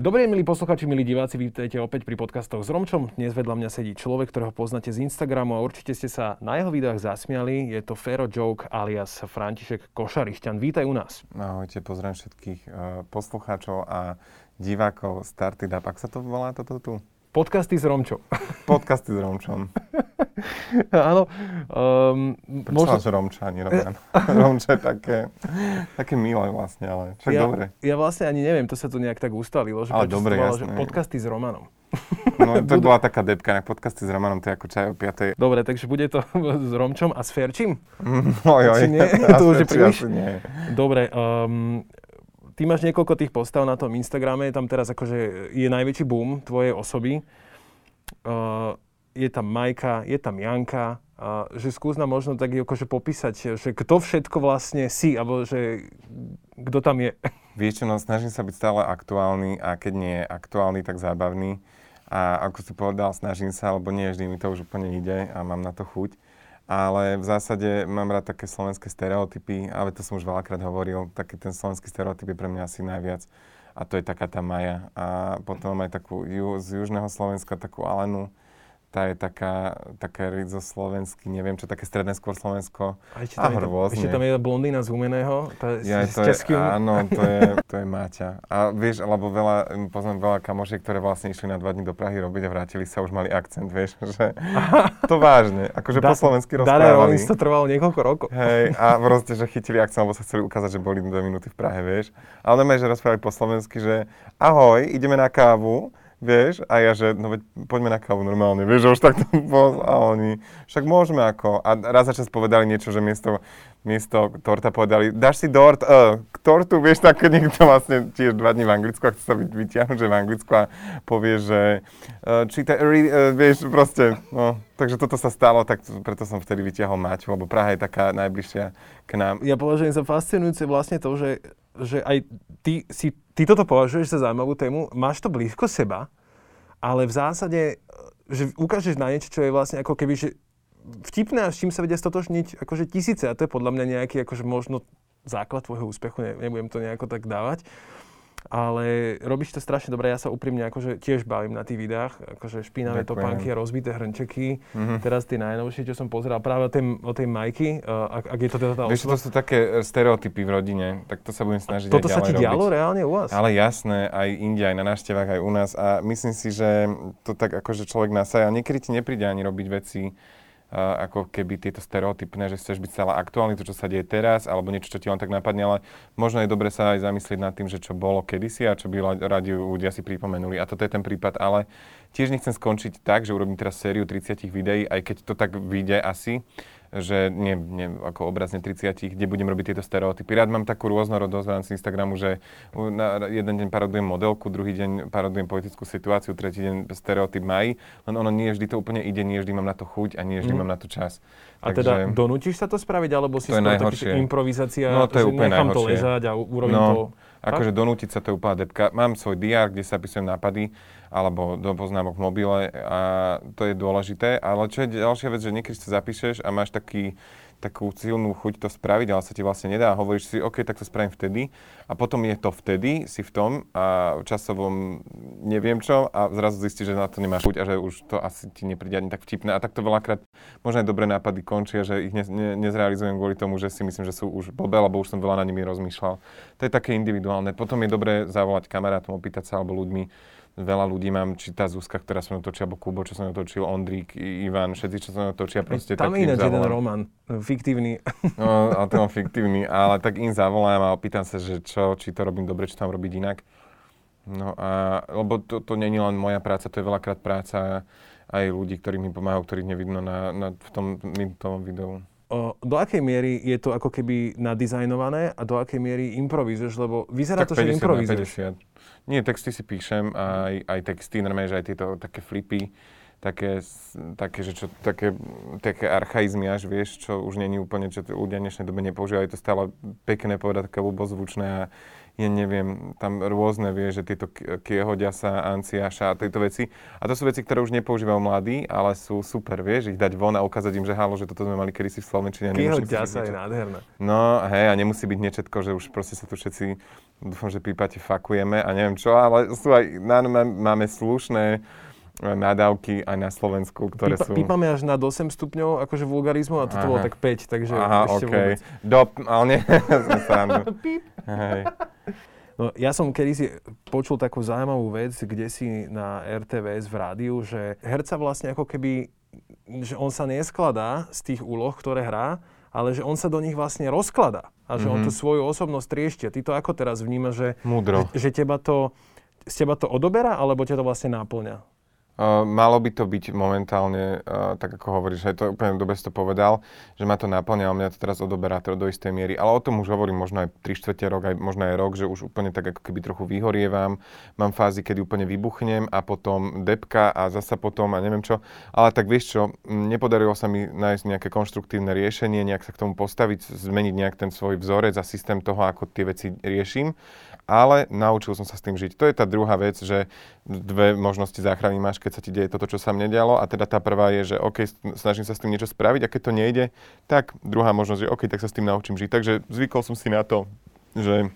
Dobrý, milí posluchači, milí diváci, vítajte opäť pri podcastoch s Romčom. Dnes vedľa mňa sedí človek, ktorého poznáte z Instagramu a určite ste sa na jeho videách zasmiali. Je to Fero Joke alias František Košarišťan. Vítaj u nás. Ahojte, pozdravím všetkých uh, poslucháčov a divákov Started Up. Ak sa to volá toto tu? Podcasty s Romčom. Podcasty s Romčom. Áno. Um, možno... že Romča, ani Roman. Romča je také, také milé vlastne, ale však ja, dobre. Ja vlastne ani neviem, to sa tu nejak tak ustalilo, že, ale dobre, volalo, že podcasty s Romanom. No to bola taká depka, na podcasty s Romanom, to je ako čaj o 5. Dobre, takže bude to s Romčom a s Ferčím? No jo, Či nie? to už je príliš? Nie. Dobre, um, ty máš niekoľko tých postav na tom Instagrame, tam teraz akože je najväčší boom tvojej osoby. Uh, je tam Majka, je tam Janka, uh, že skús nám možno tak akože popísať, že kto všetko vlastne si, alebo že kto tam je. Vieš čo, no snažím sa byť stále aktuálny a keď nie je aktuálny, tak zábavný. A ako si povedal, snažím sa, lebo nie vždy mi to už úplne ide a mám na to chuť ale v zásade mám rád také slovenské stereotypy, ale to som už veľakrát hovoril, taký ten slovenský stereotyp je pre mňa asi najviac a to je taká tá Maja. A potom aj takú ju, z južného Slovenska, takú Alenu, tá je taká, taká rizo slovenský, neviem čo, také stredné skôr Slovensko. A ešte tam, a je, ešte tam je blondína z Humeného, tá ja, to je, Áno, to je, to je Máťa. A vieš, alebo veľa, poznám veľa kamošiek, ktoré vlastne išli na dva dní do Prahy robiť a vrátili sa, už mali akcent, vieš, že to vážne, akože da, po slovensky rozprávali. Dara Rollins to trvalo niekoľko rokov. Hej, a proste, že chytili akcent, lebo sa chceli ukázať, že boli dve minúty v Prahe, vieš. Ale normálne, že rozprávali po slovensky, že ahoj, ideme na kávu, vieš, a ja, že no veď poďme na kávu normálne, vieš, že už takto bol, a oni, však môžeme ako, a raz za čas povedali niečo, že miesto, miesto torta povedali, dáš si dort, uh, k tortu, vieš, tak niekto vlastne tiež dva dní v Anglicku a chce sa vyťahnuť, že v Anglicku a povie, že uh, číta, uh, vieš, proste, no, takže toto sa stalo, tak preto som vtedy vyťahol Maťu, lebo Praha je taká najbližšia k nám. Ja považujem za fascinujúce vlastne to, že že aj ty, si, ty toto považuješ za zaujímavú tému, máš to blízko seba, ale v zásade, že ukážeš na niečo, čo je vlastne ako keby, že vtipné a s čím sa vedia stotožniť akože tisíce a to je podľa mňa nejaký akože možno základ tvojho úspechu, ne, nebudem to nejako tak dávať ale robíš to strašne dobre. Ja sa úprimne akože tiež bavím na tých videách, akože špinavé Ďakujem. topánky a rozbité hrnčeky. Mm-hmm. Teraz tie najnovšie, čo som pozeral práve o tej, o tej Majky, uh, ak, ak je to teda tá Vieš, to sú také e, stereotypy v rodine, tak to sa budem snažiť Toto sa ti robiť. dialo reálne u vás? Ale jasné, aj inde, aj na návštevách, aj u nás a myslím si, že to tak akože človek nasaja. Niekedy ti nepríde ani robiť veci, ako keby tieto stereotypné, že chceš byť celá aktuálny, to, čo sa deje teraz, alebo niečo, čo ti len tak napadne, ale možno je dobre sa aj zamyslieť nad tým, že čo bolo kedysi a čo by radi ľudia si pripomenuli. A toto je ten prípad, ale tiež nechcem skončiť tak, že urobím teraz sériu 30 videí, aj keď to tak vyjde asi, že nie, nie ako obrazne 30, kde budem robiť tieto stereotypy. Rád mám takú rôznorodosť v rámci Instagramu, že na jeden deň parodujem modelku, druhý deň parodujem politickú situáciu, tretí deň stereotyp mají, len ono nie vždy to úplne ide, nie vždy mám na to chuť a nie vždy mm. mám na to čas. A Takže, teda donútiš sa to spraviť, alebo si to skôr taký improvizácia, no, to je úplne nechám najhoršie. to ležať a urobím no, to... Akože donútiť sa to je úplná depka. Mám svoj diár, kde sa píšem nápady, alebo do poznámok v mobile a to je dôležité. Ale čo je ďalšia vec, že niekedy sa zapíšeš a máš taký takú silnú chuť to spraviť, ale sa ti vlastne nedá. Hovoríš si, OK, tak to spravím vtedy. A potom je to vtedy, si v tom a časovom neviem čo a zrazu zistíš, že na to nemáš chuť a že už to asi ti nepríde ani tak vtipné. A takto veľakrát možno aj dobré nápady končia, že ich ne, ne, nezrealizujem kvôli tomu, že si myslím, že sú už blbé, lebo už som veľa na nimi rozmýšľal. To je také individuálne. Potom je dobré zavolať kamarátom, opýtať sa alebo ľuďmi, veľa ľudí mám, či tá Zuzka, ktorá mnou točí, alebo Kubo, čo mnou točil, Ondrík, Ivan, všetci, čo sa mnou točia, proste Tam je ináč jeden román, fiktívny. No, ale to mám fiktívny, ale tak im zavolám a opýtam sa, že čo, či to robím dobre, či to mám robiť inak. No a, lebo to, to není len moja práca, to je veľakrát práca aj ľudí, ktorí mi pomáhajú, ktorých nevidno na, na, v tom tom videu. Do akej miery je to ako keby nadizajnované a do akej miery improvizuješ? Lebo vyzerá tak to, že improvizuješ. 50. Nie, texty si píšem, aj, aj texty, normálne, že aj tieto také flipy, také, také, že čo, také, také archaizmy až, vieš, čo už není úplne, čo ľudia v dnešnej dobe nepoužívajú, to stále pekné povedať, také ľubozvučné a ja neviem, tam rôzne, vie, že tieto kiehoďasa, anciaša a tieto veci. A to sú veci, ktoré už nepoužívajú mladí, ale sú super, vieš, ich dať von a ukázať im, že halo, že toto sme mali kedysi v Slovenčine. Kiehoďasa je nádherné. No, hej, a nemusí byť niečetko, že už proste sa tu všetci, dúfam, že pípate, fakujeme a neviem čo, ale sú aj, máme slušné nadávky aj na Slovensku, ktoré Pípa, sú... Pípame až nad 8 stupňov, akože vulgarizmu, a toto bolo tak 5, takže Aha, ešte okay. vôbec. Dop, ale nie, Píp. Hej. No, ja som kedysi počul takú zaujímavú vec, kde si na RTVS v rádiu, že herca vlastne ako keby, že on sa neskladá z tých úloh, ktoré hrá, ale že on sa do nich vlastne rozkladá a že mm-hmm. on tú svoju osobnosť triešti. A ty to ako teraz vnímaš, že, že, že teba to, z teba to odoberá, alebo ťa to vlastne náplňa? Malo by to byť momentálne, uh, tak ako hovoríš, aj to úplne dobre si to povedal, že ma to naplňa, ale mňa to teraz odoberá to do istej miery. Ale o tom už hovorím možno aj 3 čtvrte rok, aj možno aj rok, že už úplne tak ako keby trochu vyhorievam. Mám fázy, kedy úplne vybuchnem a potom depka a zasa potom a neviem čo. Ale tak vieš čo, nepodarilo sa mi nájsť nejaké konštruktívne riešenie, nejak sa k tomu postaviť, zmeniť nejak ten svoj vzorec a systém toho, ako tie veci riešim ale naučil som sa s tým žiť. To je tá druhá vec, že dve možnosti záchrany máš, keď sa ti deje toto, čo sa mne dialo. A teda tá prvá je, že OK, snažím sa s tým niečo spraviť a keď to nejde, tak druhá možnosť, že OK, tak sa s tým naučím žiť. Takže zvykol som si na to, že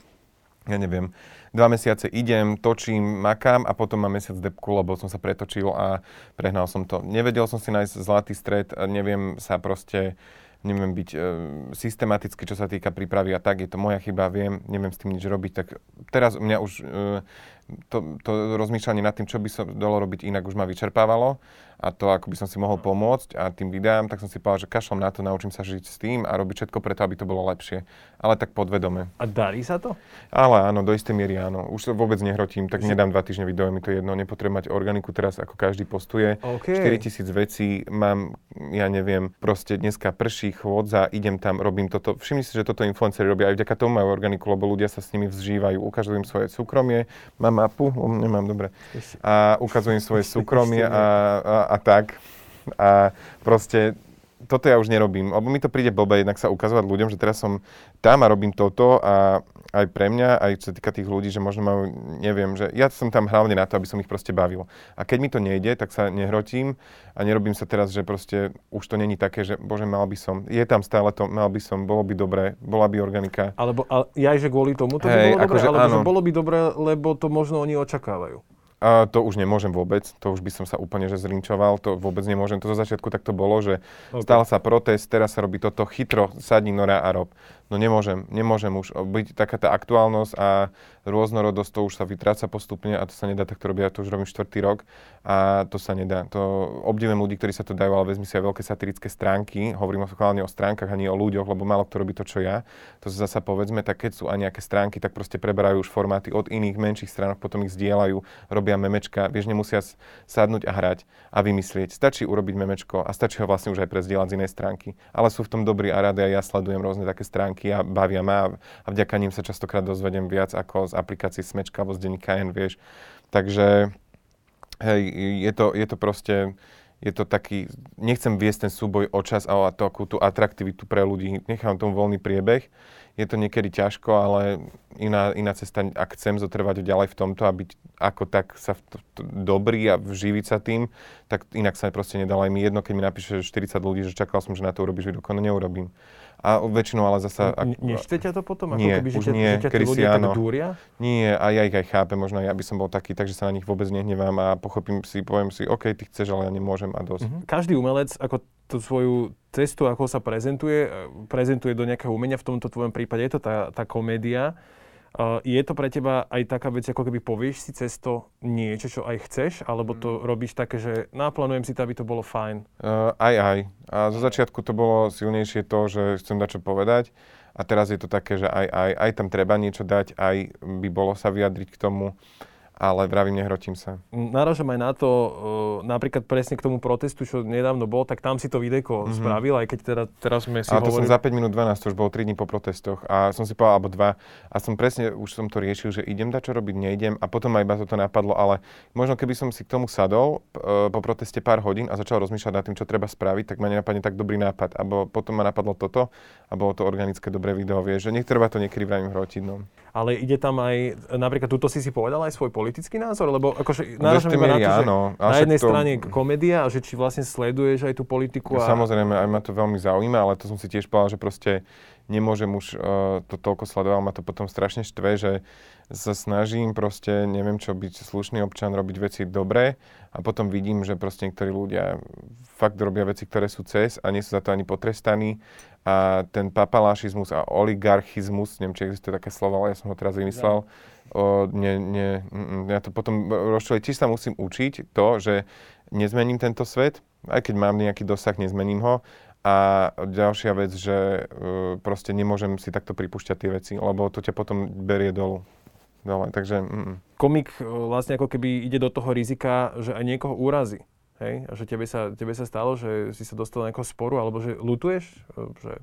ja neviem, dva mesiace idem, točím, makám a potom mám mesiac depku, lebo som sa pretočil a prehnal som to. Nevedel som si nájsť zlatý stred, neviem sa proste neviem byť e, systematicky, čo sa týka prípravy a tak, je to moja chyba, viem, neviem s tým nič robiť, tak teraz mňa už e, to, to rozmýšľanie nad tým, čo by sa dalo robiť inak, už ma vyčerpávalo a to, ako by som si mohol pomôcť a tým videám, tak som si povedal, že kašlom na to, naučím sa žiť s tým a robiť všetko preto, aby to bolo lepšie. Ale tak podvedome. A darí sa to? Ale áno, do istej miery áno. Už vôbec nehrotím, tak nedám dva týždne video, mi to jedno. Nepotrebujem mať organiku teraz, ako každý postuje. Okay. 4000 vecí mám, ja neviem, proste dneska prší, chôdza, idem tam, robím toto. Všimni si, že toto influenceri robia aj vďaka tomu majú organiku, lebo ľudia sa s nimi vzžívajú. Ukážu im svoje súkromie, mám mapu, nemám dobre. A ukazujem svoje súkromie a, a, a tak. A proste toto ja už nerobím, lebo mi to príde blbé jednak sa ukazovať ľuďom, že teraz som tam a robím toto a aj pre mňa, aj čo sa týka tých ľudí, že možno majú, neviem, že ja som tam hlavne na to, aby som ich proste bavil. A keď mi to nejde, tak sa nehrotím a nerobím sa teraz, že proste už to není také, že bože, mal by som, je tam stále to, mal by som, bolo by dobré, bola by organika. Alebo ale ja, že kvôli tomu to hey, by bolo dobré, akože, alebo áno. že bolo by dobré, lebo to možno oni očakávajú. A to už nemôžem vôbec, to už by som sa úplne že zrinčoval, to vôbec nemôžem. To zo začiatku tak to bolo, že okay. stal sa protest, teraz sa robí toto chytro, sadni nora a rob. No nemôžem, nemôžem už byť taká tá aktuálnosť a rôznorodosť, to už sa vytráca postupne a to sa nedá takto robiť, ja to už robím štvrtý rok a to sa nedá. To obdivujem ľudí, ktorí sa to dajú, ale vezmi si aj veľké satirické stránky, hovorím hlavne o stránkach a nie o ľuďoch, lebo málo kto robí to, čo ja. To sa zasa povedzme, tak keď sú aj nejaké stránky, tak proste preberajú už formáty od iných menších stránok, potom ich zdieľajú, robia memečka, vieš, nemusia sadnúť a hrať a vymyslieť. Stačí urobiť memečko a stačí ho vlastne už aj prezdieľať z inej stránky. Ale sú v tom dobrí a rady a ja sledujem rôzne také stránky a bavia ma a vďaka ním sa častokrát dozvedem viac ako z aplikácií Smečka alebo z denníka N, vieš. Takže hej, je to, je to proste, je to taký, nechcem viesť ten súboj o čas a o takú tú atraktivitu pre ľudí, nechám tomu voľný priebeh. Je to niekedy ťažko, ale iná, iná cesta, ak chcem zotrvať ďalej v tomto a byť ako tak sa v to, to, dobrý a vživiť sa tým, tak inak sa proste nedalo. Aj mi jedno, keď mi napíše 40 ľudí, že čakal som, že na to urobíš video, no neurobím. A väčšinou ale zasa... Ak, Neštve ťa to potom? Nie, ako keby, už že ťa, nie, že ťa kedy si áno. Tak dúria? Nie, a ja ich aj chápem, možno ja by som bol taký, takže sa na nich vôbec nehnevám a pochopím si, poviem si, OK, ty chceš, ale ja nemôžem a dosť. Mm-hmm. Každý umelec, ako tú svoju cestu, ako sa prezentuje, e, prezentuje do nejakého umenia, v tomto tvojom prípade je to tá, tá komédia, je to pre teba aj taká vec, ako keby povieš si cez to niečo, čo aj chceš, alebo to mm. robíš také, že naplánujem si to, aby to bolo fajn? Uh, aj, aj. A zo začiatku to bolo silnejšie to, že chcem dať čo povedať. A teraz je to také, že aj, aj, aj tam treba niečo dať, aj by bolo sa vyjadriť k tomu ale vravím, nehrotím sa. Náražam aj na to, uh, napríklad presne k tomu protestu, čo nedávno bol, tak tam si to videjko mm-hmm. spravil, aj keď teda teraz sme si Ale to hovorili... som za 5 minút 12, to už bolo 3 dní po protestoch a som si povedal, alebo 2 a som presne, už som to riešil, že idem dať čo robiť, neidem a potom ma iba toto napadlo, ale možno keby som si k tomu sadol uh, po proteste pár hodín a začal rozmýšľať nad tým, čo treba spraviť, tak ma nenapadne tak dobrý nápad, alebo potom ma napadlo toto a bolo to organické dobré video, vieš, že nech treba to niekedy vravím hrotiť. No. Ale ide tam aj, napríklad túto si si povedal aj svoj politický názor, lebo akože náražame na to, že áno, na jednej to... strane komédia a že či vlastne sleduješ aj tú politiku. A... Samozrejme, aj ma to veľmi zaujíma, ale to som si tiež povedal, že proste nemôžem už uh, to toľko sledovať, ma to potom strašne štve, že sa snažím proste, neviem čo, byť slušný občan, robiť veci dobre a potom vidím, že proste niektorí ľudia fakt robia veci, ktoré sú cez a nie sú za to ani potrestaní. A ten papalášizmus a oligarchizmus, neviem, či existuje také slovo, ale ja som ho teraz vymyslel, o, nie, nie, mm, ja to potom rozčujem, tiež sa musím učiť to, že nezmením tento svet, aj keď mám nejaký dosah, nezmením ho, a ďalšia vec, že uh, proste nemôžem si takto pripúšťať tie veci, lebo to ťa potom berie dolu. Dole, takže... Mm. Komik uh, vlastne ako keby ide do toho rizika, že aj niekoho úrazí. Hej? A že tebe sa, tebe sa stalo, že si sa dostal do nejakého sporu, alebo že lutuješ? Uh, že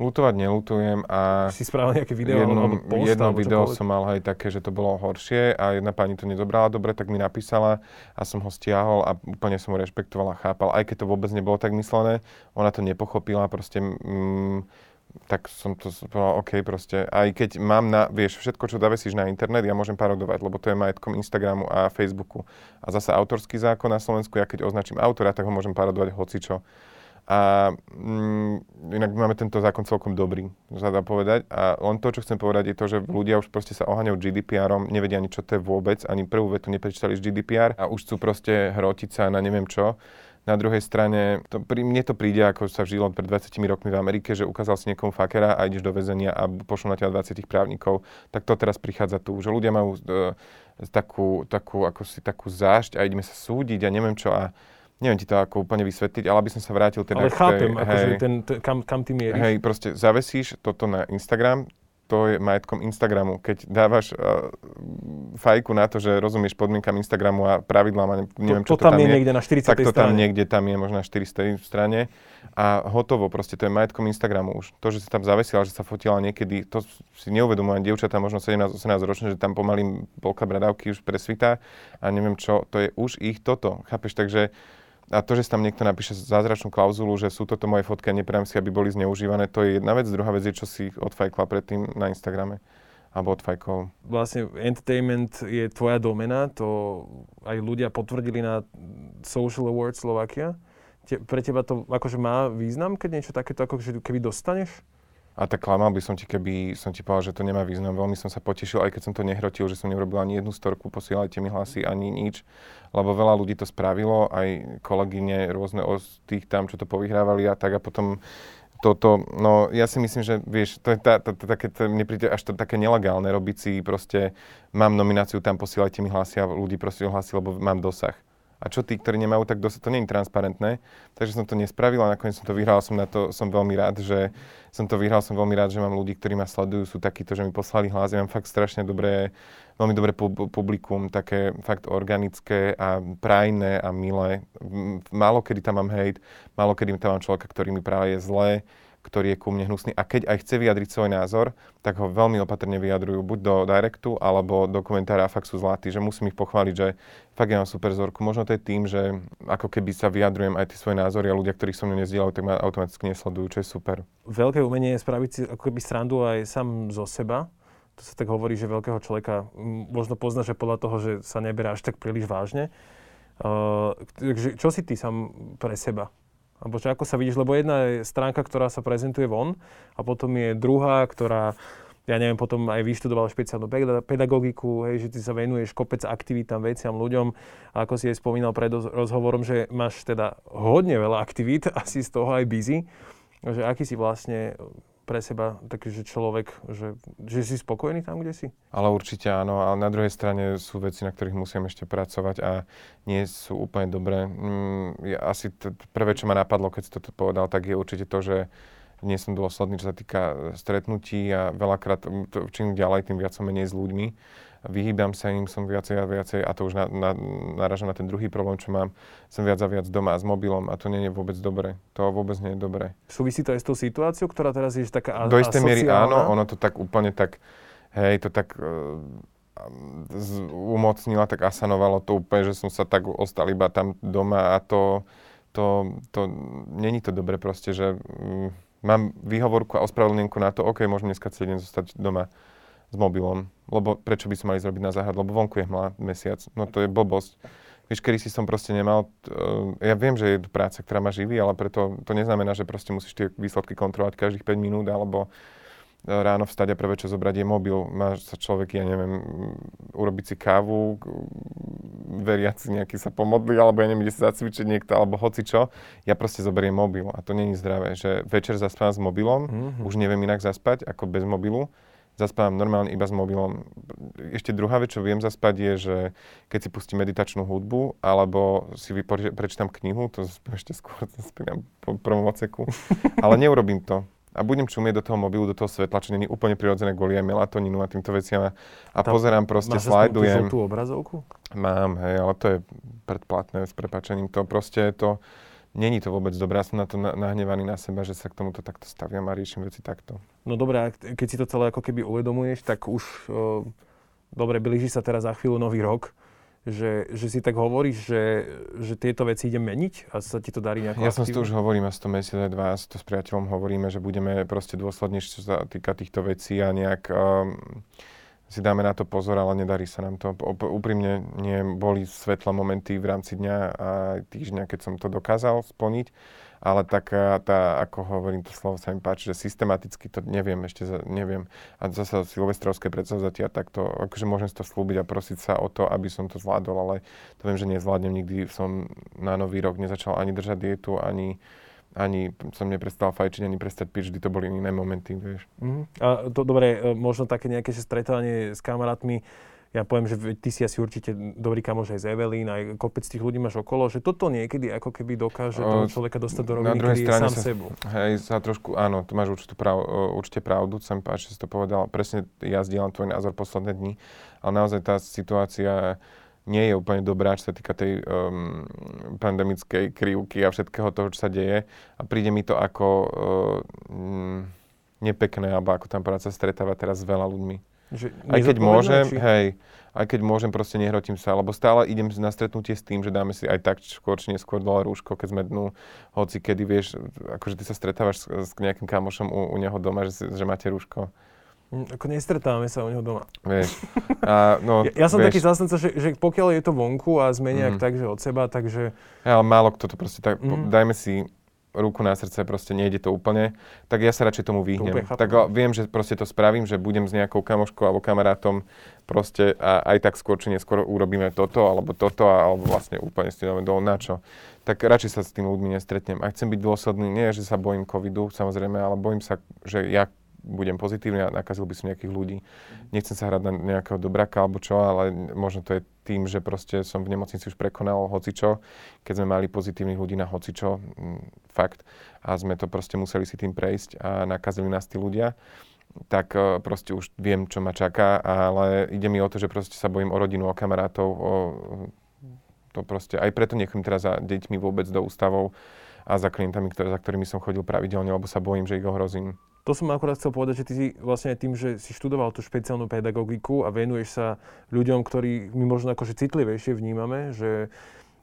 Lutovať nelutujem a... Si spravil nejaké video jedno, alebo post, Jedno alebo video som mal aj také, že to bolo horšie a jedna pani to nezobrala dobre, tak mi napísala a som ho stiahol a úplne som ho rešpektoval a chápal. Aj keď to vôbec nebolo tak myslené, ona to nepochopila, proste... Mm, tak som to povedal, OK, proste, aj keď mám na, vieš, všetko, čo zavesíš na internet, ja môžem parodovať, lebo to je majetkom Instagramu a Facebooku. A zase autorský zákon na Slovensku, ja keď označím autora, tak ho môžem parodovať hocičo. A mm, inak máme tento zákon celkom dobrý, sa dá povedať. A len to, čo chcem povedať, je to, že ľudia už proste sa oháňajú GDPR-om, nevedia ani, čo to je vôbec, ani prvú vetu neprečítali z GDPR a už chcú proste hrotiť sa na neviem čo. Na druhej strane, to, pri, mne to príde, ako sa žilo pred 20 rokmi v Amerike, že ukázal si niekomu fakera a ideš do väzenia a pošlo na ťa 20 právnikov, tak to teraz prichádza tu, že ľudia majú uh, takú, takú, ako si, takú zášť a ideme sa súdiť a neviem čo a neviem ti to ako úplne vysvetliť, ale aby som sa vrátil teda... Ale chápem, tej, akože ten, ten, kam, kam ty mieríš. Hej, proste zavesíš toto na Instagram, to je majetkom Instagramu. Keď dávaš uh, fajku na to, že rozumieš podmienkam Instagramu a pravidlám a neviem, to, čo to, tam, tam je, niekde na 40. tak to tam niekde tam je možno na 400. strane a hotovo, proste to je majetkom Instagramu už. To, že si tam zavesila, že sa fotila niekedy, to si neuvedomujem, dievčatá možno 17-18 ročné, že tam pomaly polka bradavky už presvitá a neviem čo, to je už ich toto, chápeš, takže a to, že tam niekto napíše zázračnú klauzulu, že sú toto moje fotky a neprajem si, aby boli zneužívané, to je jedna vec. Druhá vec je, čo si odfajkla predtým na Instagrame alebo odfajkol. Vlastne entertainment je tvoja domena, to aj ľudia potvrdili na Social Awards Slovakia. Te, pre teba to akože má význam, keď niečo takéto ako keby dostaneš? A tak klamal by som ti, keby som ti povedal, že to nemá význam. Veľmi som sa potešil, aj keď som to nehrotil, že som neurobil ani jednu storku, posielajte mi hlasy, ani nič. Lebo veľa ľudí to spravilo, aj kolegyne rôzne z tých tam, čo to povyhrávali a tak. A potom toto, no ja si myslím, že vieš, to je tá, tá, tá, také, to, mne príde až to také nelegálne robiť si proste, mám nomináciu tam, posielajte mi hlasy a ľudí prosím hlasy, lebo mám dosah. A čo tí, ktorí nemajú, tak dosť, to nie je transparentné. Takže som to nespravil a nakoniec som to vyhral. Som na to, som veľmi rád, že som to vyhral. Som veľmi rád, že mám ľudí, ktorí ma sledujú, sú takíto, že mi poslali hlas. Ja mám fakt strašne dobré, veľmi dobré publikum, také fakt organické a prajné a milé. Málo kedy tam mám hate, málo kedy tam mám človeka, ktorý mi práve je zlé ktorý je ku mne hnusný. A keď aj chce vyjadriť svoj názor, tak ho veľmi opatrne vyjadrujú buď do directu, alebo do komentára a fakt sú zlatí, že musím ich pochváliť, že fakt ja mám super zorku. Možno to je tým, že ako keby sa vyjadrujem aj tie svoje názory a ľudia, ktorí so mnou nezdieľajú, tak ma automaticky nesledujú, čo je super. Veľké umenie je spraviť si ako keby srandu aj sám zo seba. To sa tak hovorí, že veľkého človeka možno pozná, že podľa toho, že sa neberá až tak príliš vážne. Uh, čo si ty sám pre seba? Alebo čo, ako sa vidíš, lebo jedna je stránka, ktorá sa prezentuje von a potom je druhá, ktorá ja neviem, potom aj vyštudoval špeciálnu pedagogiku, hej, že ty sa venuješ kopec aktivitám, veciam, ľuďom. A ako si aj spomínal pred rozhovorom, že máš teda hodne veľa aktivít, asi z toho aj busy. Že aký si vlastne pre seba taký, že človek, že, že si spokojný tam, kde si? Ale určite áno, ale na druhej strane sú veci, na ktorých musím ešte pracovať a nie sú úplne dobré. Mm, ja asi t- prvé, čo ma napadlo, keď si toto povedal, tak je určite to, že nie som dôsledný, čo sa týka stretnutí a veľakrát čím ďalej, tým viac som menej s ľuďmi vyhýbam sa im, som viacej a viacej, a to už na, na, naražam na ten druhý problém, čo mám, som viac a viac doma s mobilom a to nie je vôbec dobré. To vôbec nie je dobré. Súvisí to aj s tou situáciou, ktorá teraz je taká Do istej miery áno, ono to tak úplne tak, hej, to tak uh, umocnila, tak asanovalo to úplne, že som sa tak ostal iba tam doma a to, to, to, není to dobre proste, že um, mám výhovorku a ospravedlnenku na to, OK, môžem dneska celý deň zostať doma s mobilom. Lebo prečo by som mali zrobiť na záhad, lebo vonku je hmla mesiac. No to je blbosť. Vieš, kedy si som proste nemal, uh, ja viem, že je to práca, ktorá ma živí, ale preto to neznamená, že proste musíš tie výsledky kontrolovať každých 5 minút, alebo ráno vstať a prvé, čo zobrať je mobil. Má sa človek, ja neviem, urobiť si kávu, veriac si nejaký sa pomodli, alebo ja neviem, kde sa zacvičiť niekto, alebo hoci čo. Ja proste zoberiem mobil a to není zdravé, že večer zaspávam s mobilom, mm-hmm. už neviem inak zaspať ako bez mobilu. Zaspávam normálne iba s mobilom. Ešte druhá vec, čo viem zaspať, je, že keď si pustím meditačnú hudbu, alebo si vypoč- prečítam knihu, to ešte skôr zaspínam po prvom oceku, ale neurobím to a budem čumieť do toho mobilu, do toho svetla, čo není úplne prirodzené kvôli aj melatonínu a týmto veciam. A Tam pozerám proste, máš slajdujem. Máš tú obrazovku? Mám, hej, ale to je predplatné s prepačením. To proste je to, není to vôbec dobré. Ja som na to nahnevaný na seba, že sa k tomuto takto staviam a riešim veci takto. No dobré, keď si to celé ako keby uvedomuješ, tak už, uh, dobre, blíži sa teraz za chvíľu nový rok že, že si tak hovoríš, že, že tieto veci idem meniť a sa ti to darí nejako Ja som si to už hovorím asi to mesiac aj dva, to s priateľom hovoríme, že budeme proste dôslednejšie, čo sa týka týchto vecí a nejak um, si dáme na to pozor, ale nedarí sa nám to. Úprimne nie boli svetlé momenty v rámci dňa a týždňa, keď som to dokázal splniť ale taká tá, ako hovorím to slovo, sa mi páči, že systematicky to neviem, ešte za, neviem. A zase silvestrovské predsavzatia, tak to, akože môžem si to slúbiť a prosiť sa o to, aby som to zvládol, ale to viem, že nezvládnem. Nikdy som na nový rok nezačal ani držať dietu, ani ani som neprestal fajčiť, ani prestať piť, vždy to boli iné momenty, vieš. Mm-hmm. A to, dobre, e, možno také nejaké stretávanie s kamarátmi, ja poviem, že ty si asi určite dobrý kamoš aj z Evelyn, aj kopec tých ľudí máš okolo, že toto niekedy ako keby dokáže toho človeka dostať do roviny, kedy je sám sa, sebu. Hej, sa trošku, áno, tu máš určite, prav, určite pravdu, sa mi páči, že si to povedal. Presne ja zdieľam tvoj názor posledné dni, ale naozaj tá situácia nie je úplne dobrá, čo sa týka tej um, pandemickej krivky a všetkého toho, čo sa deje. A príde mi to ako um, nepekné, alebo ako tam práca stretáva teraz s veľa ľuďmi. Že aj keď môžem, či... hej, aj keď môžem, proste nehrotím sa, lebo stále idem na stretnutie s tým, že dáme si aj tak skôr či neskôr dole rúško, keď sme dnu, hoci kedy vieš, akože ty sa stretávaš s, s nejakým kamošom u, u neho doma, že, že máte rúško. Mm, ako nestretávame sa u neho doma. Vieš. A, no, ja, ja som vieš, taký zastanca, že, že pokiaľ je to vonku a sme nejak mm. tak, že od seba, takže... Ja, ale málo kto to proste tak, mm. dajme si ruku na srdce, proste nejde to úplne, tak ja sa radšej tomu vyhnem. To tak viem, že proste to spravím, že budem s nejakou kamoškou alebo kamarátom proste a aj tak skôr či neskôr urobíme toto alebo toto alebo vlastne úplne s tým dole na čo. Tak radšej sa s tými ľuďmi nestretnem. A chcem byť dôsledný, nie že sa bojím covidu, samozrejme, ale bojím sa, že ja budem pozitívny a nakazil by som nejakých ľudí. Nechcem sa hrať na nejakého dobraka alebo čo, ale možno to je tým, že proste som v nemocnici už prekonal hocičo, keď sme mali pozitívnych ľudí na hocičo, fakt, a sme to proste museli si tým prejsť a nakazili nás tí ľudia, tak e, proste už viem, čo ma čaká, ale ide mi o to, že proste sa bojím o rodinu, o kamarátov, o to proste, aj preto nechom teraz za deťmi vôbec do ústavov a za klientami, ktoré, za ktorými som chodil pravidelne, lebo sa bojím, že ich ohrozím. To som akorát chcel povedať, že ty si vlastne aj tým, že si študoval tú špeciálnu pedagogiku a venuješ sa ľuďom, ktorí my možno akože citlivejšie vnímame, že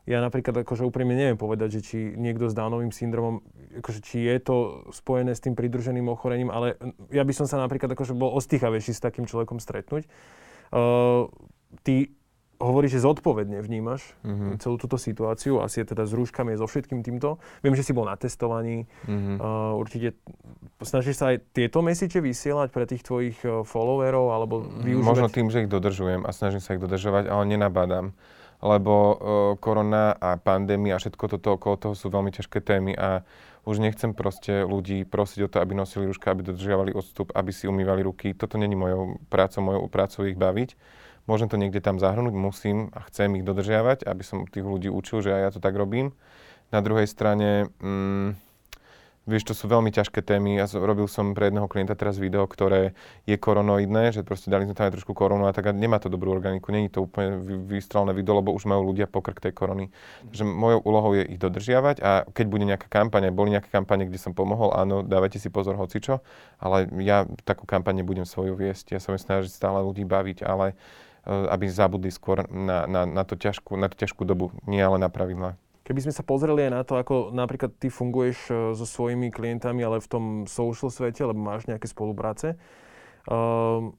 ja napríklad akože úprimne neviem povedať, že či niekto s Downovým syndromom, akože či je to spojené s tým pridruženým ochorením, ale ja by som sa napríklad akože bol ostýchavejší s takým človekom stretnúť. Uh, ty hovorí, že zodpovedne vnímaš mm-hmm. celú túto situáciu, asi je teda s rúškami, so všetkým týmto. Viem, že si bol na testovaní. Mm-hmm. Uh, určite snažíš sa aj tieto message vysielať pre tých tvojich uh, followerov, alebo využívať? Možno tým, že ich dodržujem a snažím sa ich dodržovať, ale nenabádam. Lebo uh, korona a pandémia a všetko toto okolo toho sú veľmi ťažké témy a už nechcem proste ľudí prosiť o to, aby nosili rúška, aby dodržiavali odstup, aby si umývali ruky. Toto není mojou prácou, mojou prácou ich baviť Môžem to niekde tam zahrnúť, musím a chcem ich dodržiavať, aby som tých ľudí učil, že aj ja to tak robím. Na druhej strane, mm, vieš, to sú veľmi ťažké témy. Ja robil som pre jedného klienta teraz video, ktoré je koronoidné, že proste dali sme tam aj trošku koronu a tak a nemá to dobrú organiku. Není to úplne vystrelené video, lebo už majú ľudia pokrk tej korony. Takže mojou úlohou je ich dodržiavať a keď bude nejaká kampaň, boli nejaké kampane, kde som pomohol, áno, dávajte si pozor hocičo, ale ja takú kampaň nebudem svoju viesť. Ja sa snažiť stále ľudí baviť, ale aby zabudli skôr na, na, na, to ťažkú, na tú ťažkú dobu, nie ale na pravidlá. Keby sme sa pozreli aj na to, ako napríklad ty funguješ eh, so svojimi klientami, ale v tom social svete, lebo máš nejaké spolupráce, uh,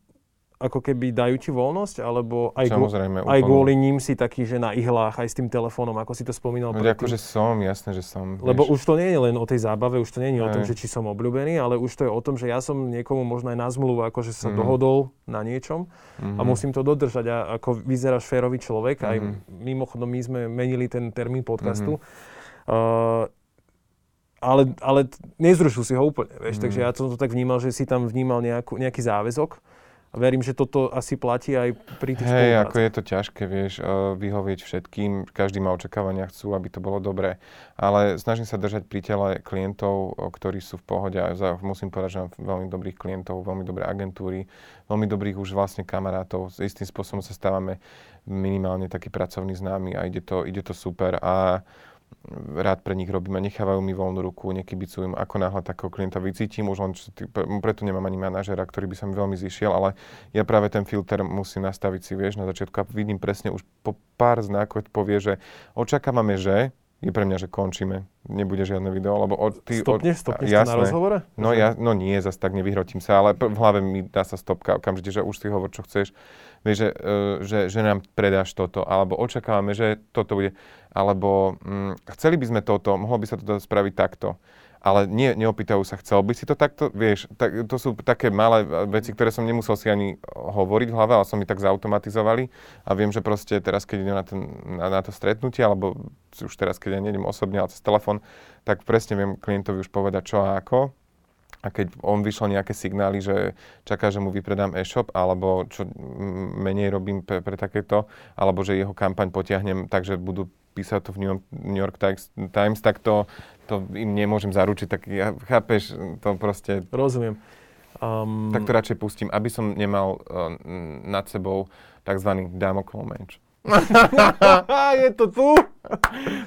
ako keby dajú ti voľnosť, alebo aj, Samozrejme, aj kvôli ním si taký, že na ihlách, aj s tým telefónom, ako si to spomínal. Predtým. akože som, jasné, že som. Lebo vieš. už to nie je len o tej zábave, už to nie je o tom, že či som obľúbený, ale už to je o tom, že ja som niekomu možno aj na zmluvu, akože sa Mhm. dohodol na niečom a Mhm. musím to dodržať. A ako vyzeráš férový človek, aj Mhm. mimochodom my sme menili ten termín podcastu, Mhm. uh, ale, ale nezrušil si ho úplne, vieš, Mhm. takže ja som to tak vnímal, že si tam vnímal nejakú, nejaký záväzok a verím, že toto asi platí aj pri tých Hej, ako je to ťažké, vieš, eh, vyhovieť všetkým, každý má očakávania, chcú, aby to bolo dobré, ale snažím sa držať pri tele klientov, o, ktorí sú v pohode a musím povedať, že mám veľmi dobrých klientov, veľmi dobré agentúry, veľmi dobrých už vlastne kamarátov, s istým spôsobom sa stávame minimálne taký pracovný známy a ide to, ide to super. A rád pre nich robím a nechávajú mi voľnú ruku, nekybicujú im, ako náhle takého klienta vycítim, už len, čo preto nemám ani manažera, ktorý by sa mi veľmi zišiel, ale ja práve ten filter musím nastaviť si, vieš, na začiatku a vidím presne už po pár znakoch povie, že očakávame, že je pre mňa, že končíme. Nebude žiadne video, lebo od, ty... Stopneš, od, stopneš na rozhovore? No, ja, no nie, zase tak nevyhrotím sa, ale v hlave mi dá sa stopka okamžite, že už si hovor, čo chceš. Vieš, že, uh, že, že nám predáš toto, alebo očakávame, že toto bude, alebo mm, chceli by sme toto, mohlo by sa to spraviť takto. Ale nie, neopýtajú sa, chcel by si to takto, vieš, tak, to sú také malé veci, ktoré som nemusel si ani hovoriť v hlave, ale som mi tak zautomatizovali a viem, že proste teraz, keď idem na, ten, na, na to stretnutie, alebo už teraz, keď ja nejdem osobne, ale cez telefón, tak presne viem klientovi už povedať čo a ako. A keď on vyšlo nejaké signály, že čaká, že mu vypredám e-shop, alebo čo menej robím pre, pre takéto, alebo že jeho kampaň potiahnem tak, že budú písať to v New York, New York Times, tak to, to im nemôžem zaručiť. Tak ja, chápeš, to proste, Rozumiem. Um, tak to radšej pustím, aby som nemal uh, nad sebou tzv. Damoklov meč. je to tu?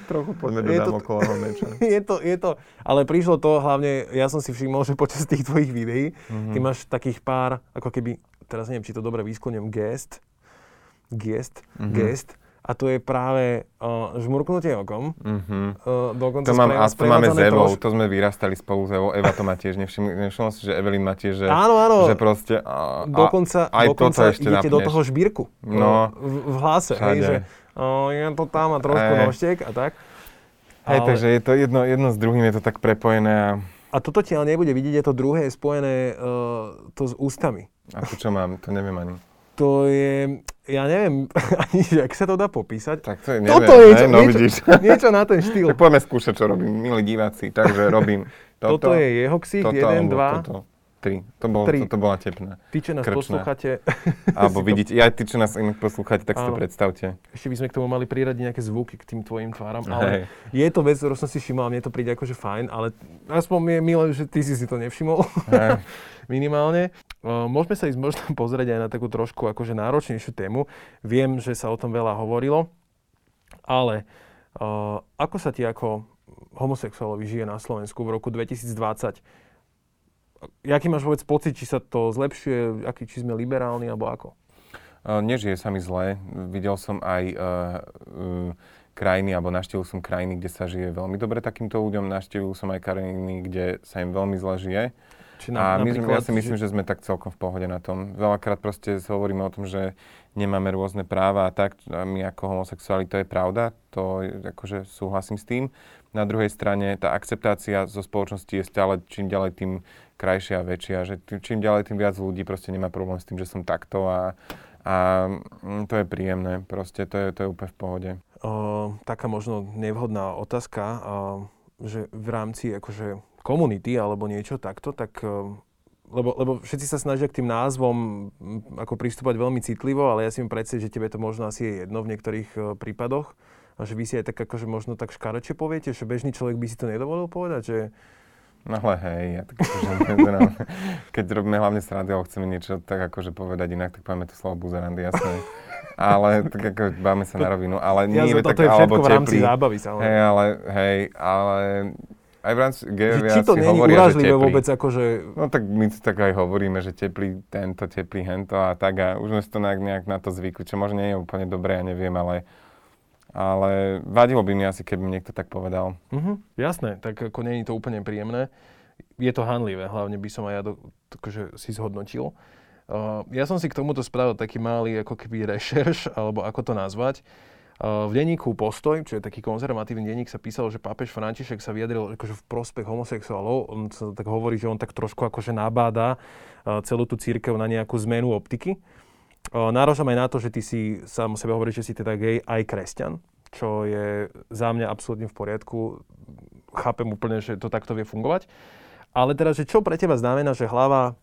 Trochu poďme do Je to- Damoklovho meča. je, to, je to, ale prišlo to hlavne, ja som si všimol, že počas tých tvojich videí, Mhm. ty máš takých pár, ako keby, teraz neviem, či to dobre vyskloním, gest, gest, Mhm. gest, a to je práve uh, žmurknutie okom. Mhm. Uh, dokonca To, mám, spreva- aspoň máme s Evou, troš- to sme vyrastali spolu s Evou. Eva to má tiež, nevšimol si, že Evelyn má tiež, že, Áno, áno. že proste... A, a- Dokonca, aj dokonca toto ešte idete do napneš. toho žbírku. No. uh, v, v hlase, hej, že uh, je to tam a trošku Hej. nožtek a tak. Hej, Ale- takže je to jedno, jedno s druhým, je to tak prepojené a, A toto ti ale nebude vidieť, je to druhé je spojené uh, to s ústami. a to čo mám, to neviem ani. To je, ja neviem ani, že ak sa to dá popísať. Tak to je, neviem, Toto je ne? niečo, no niečo, vidíš. niečo na ten štýl. tak poďme skúšať, čo robím, milí diváci. Takže robím toto, Toto, je jeho toto, alebo dva. Toto. Tri. To, bolo, Tri. to, to bola tepná. Ty, čo nás Krčná. poslúchate, Alebo vidíte, ja ty, čo nás inak poslúchate, tak si to predstavte. ešte by sme k tomu mali priradiť nejaké zvuky k tým tvojim tváram, Hej. ale je to vec, ktorú som si všimol a mne to príde akože fajn, ale aspoň mi je milé, že ty si si to nevšimol. Minimálne. Môžeme sa ísť možno pozrieť aj na takú trošku akože náročnejšiu tému. Viem, že sa o tom veľa hovorilo, ale ako sa ti ako homosexuálovi žije na Slovensku v roku 2020? Jaký máš vôbec pocit, či sa to zlepšuje, aký, či sme liberálni, alebo ako? Nežije sa mi zle. Videl som aj uh, uh, krajiny, alebo naštívil som krajiny, kde sa žije veľmi dobre takýmto ľuďom. Naštívil som aj krajiny, kde sa im veľmi zle žije. Či A my, sme- ja si myslím, že sme tak celkom v pohode na tom. Veľakrát proste hovoríme o tom, že nemáme rôzne práva a tak. A my ako homosexuáli, to je pravda. To je- akože súhlasím s tým. Na druhej strane tá akceptácia zo spoločnosti je stále čím ďalej tým krajšia a väčšia. Že tým, čím ďalej tým viac ľudí proste nemá problém s tým, že som takto a, a mm, to je príjemné. Proste to je, to je úplne v pohode. uh, taká možno nevhodná otázka, uh, že v rámci akože komunity alebo niečo takto, tak uh, lebo, lebo všetci sa snažia k tým názvom mm, ako pristúpať veľmi citlivo, ale ja si mi predstaviť, že tebe to možno asi je jedno v niektorých uh, prípadoch a že vy si aj tak akože možno tak škareče poviete, že bežný človek by si to nedovolil povedať, že No ale hej, ja tak akože, keď robíme hlavne srandy, alebo chceme niečo tak akože povedať inak, tak povieme to slovo buzerandy, jasné. Ale tak ako báme sa na rovinu, ale nie, ja, tak, je všetko alebo v rámci teplý. zábavy Hej, samozrejme. ale, hej, ale aj v rámci gejovia či to urážlivé teplý. vôbec akože No tak my tak aj hovoríme, že teplý tento, teplý hento a tak a už sme si to nejak, na to zvykli, čo možno nie je úplne dobré, ja neviem, ale, ale vadilo by mi asi, keby mi niekto tak povedal. Mhm, jasné, tak ako nie je to úplne príjemné. Je to hanlivé, hlavne by som aj ja do, akože si zhodnotil. Uh, ja som si k tomuto spravil taký malý ako keby rešerš, alebo ako to nazvať. Uh, v denníku Postoj, čo je taký konzervatívny denník, sa písalo, že pápež František sa vyjadril akože v prospech homosexuálov. On sa tak hovorí, že on tak trošku akože nabáda uh, celú tú církev na nejakú zmenu optiky. Uh, nárožam aj na to, že ty si sám o sebe hovoríš, že si teda gay aj kresťan, čo je za mňa absolútne v poriadku. Chápem úplne, že to takto vie fungovať. Ale teda, že čo pre teba znamená, že hlava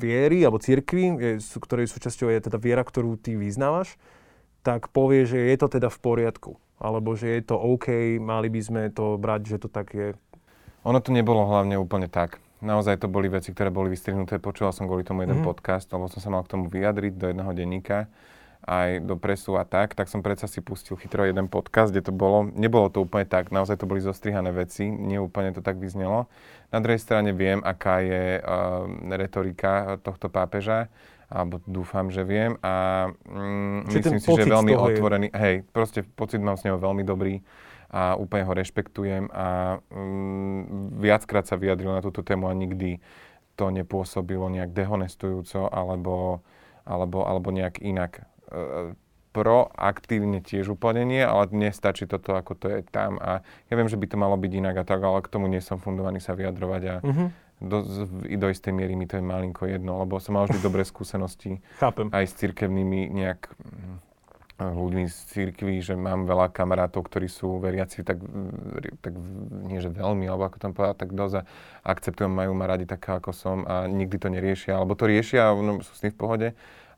viery alebo církvy, ktorej súčasťou je teda viera, ktorú ty vyznávaš, tak povie, že je to teda v poriadku. Alebo že je to OK, mali by sme to brať, že to tak je. Ono to nebolo hlavne úplne tak. Naozaj to boli veci, ktoré boli vystrihnuté. Počúval som kvôli tomu jeden mm-hmm. podcast, lebo som sa mal k tomu vyjadriť do jedného denníka aj do presu a tak, tak som predsa si pustil chytro jeden podcast, kde to bolo, nebolo to úplne tak, naozaj to boli zostrihané veci, nie úplne to tak vyznelo. Na druhej strane viem, aká je uh, retorika tohto pápeža, alebo dúfam, že viem a mm, myslím si, že je veľmi otvorený. Je... Hej, proste pocit mám s neho veľmi dobrý a úplne ho rešpektujem a mm, viackrát sa vyjadril na túto tému a nikdy to nepôsobilo nejak dehonestujúco alebo, alebo, alebo nejak inak proaktívne tiež úplne nie, ale nestačí toto, ako to je tam. A ja viem, že by to malo byť inak a tak, ale k tomu nie som fundovaný sa vyjadrovať a uh-huh. Do, do istej miery mi to je malinko jedno, lebo som mal vždy dobré skúsenosti Chápem. aj s cirkevnými nejak mm, ľuďmi z cirkví, že mám veľa kamarátov, ktorí sú veriaci tak, tak nie že veľmi, alebo ako tam povedať, tak dosť a akceptujem, majú ma radi taká, ako som a nikdy to neriešia, alebo to riešia a no, sú s tým v pohode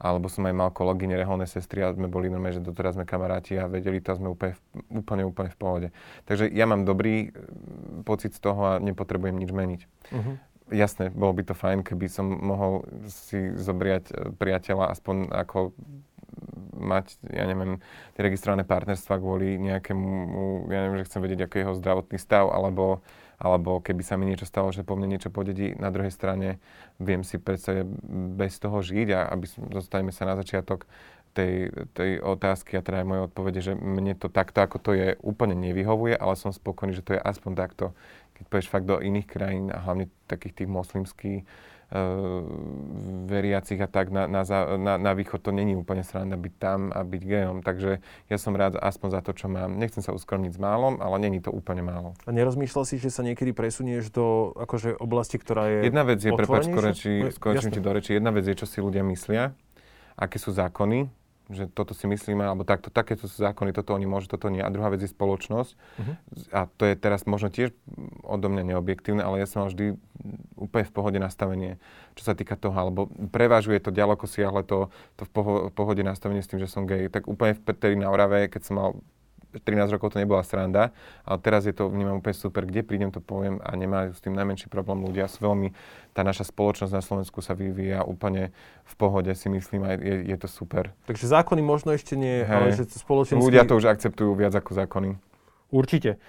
alebo som aj mal kolegyne, reholné sestry a sme boli normálne, že doteraz sme kamaráti a vedeli to a sme úplne, úplne, úplne v pohode. Takže ja mám dobrý mm, pocit z toho a nepotrebujem nič meniť. Uh-huh. Jasné, bolo by to fajn, keby som mohol si zobriať e, priateľa aspoň ako mať, ja neviem, tie registrované partnerstva kvôli nejakému, ja neviem, že chcem vedieť, aký je jeho zdravotný stav, alebo alebo keby sa mi niečo stalo, že po mne niečo podedí, na druhej strane viem si predstaviť bez toho žiť a aby zostaneme sa na začiatok tej, tej otázky a teda aj moje odpovede, že mne to takto, ako to je, úplne nevyhovuje, ale som spokojný, že to je aspoň takto. Keď pôjdeš fakt do iných krajín a hlavne takých tých moslimských, uh, veriacich a tak na, na, na, na východ to není úplne sranda byť tam a byť gejom. Takže ja som rád aspoň za to, čo mám. Nechcem sa uskromniť s málom, ale není to úplne málo. A nerozmýšľal si, že sa niekedy presunieš do akože, oblasti, ktorá je Jedna vec je, prepáč, skočím ti do reči, jedna vec je, čo si ľudia myslia, aké sú zákony, že toto si myslíme, alebo takto, takéto sú zákony, toto oni môžu, toto nie. A druhá vec je spoločnosť. Uh-huh. A to je teraz možno tiež odo mňa neobjektívne, ale ja som mal vždy úplne v pohode nastavenie, čo sa týka toho, alebo prevažuje to ďaleko siahle to, to v pohode nastavenie s tým, že som gay. Tak úplne vtedy na Orave, keď som mal 13 rokov to nebola sranda, ale teraz je to, vnímam úplne super, kde prídem, to poviem a nemajú s tým najmenší problém ľudia. Sú veľmi, tá naša spoločnosť na Slovensku sa vyvíja úplne v pohode, si myslím, a je, je to super. Takže zákony možno ešte nie, Hej. ale že spoločenský... Ľudia to už akceptujú viac ako zákony. Určite.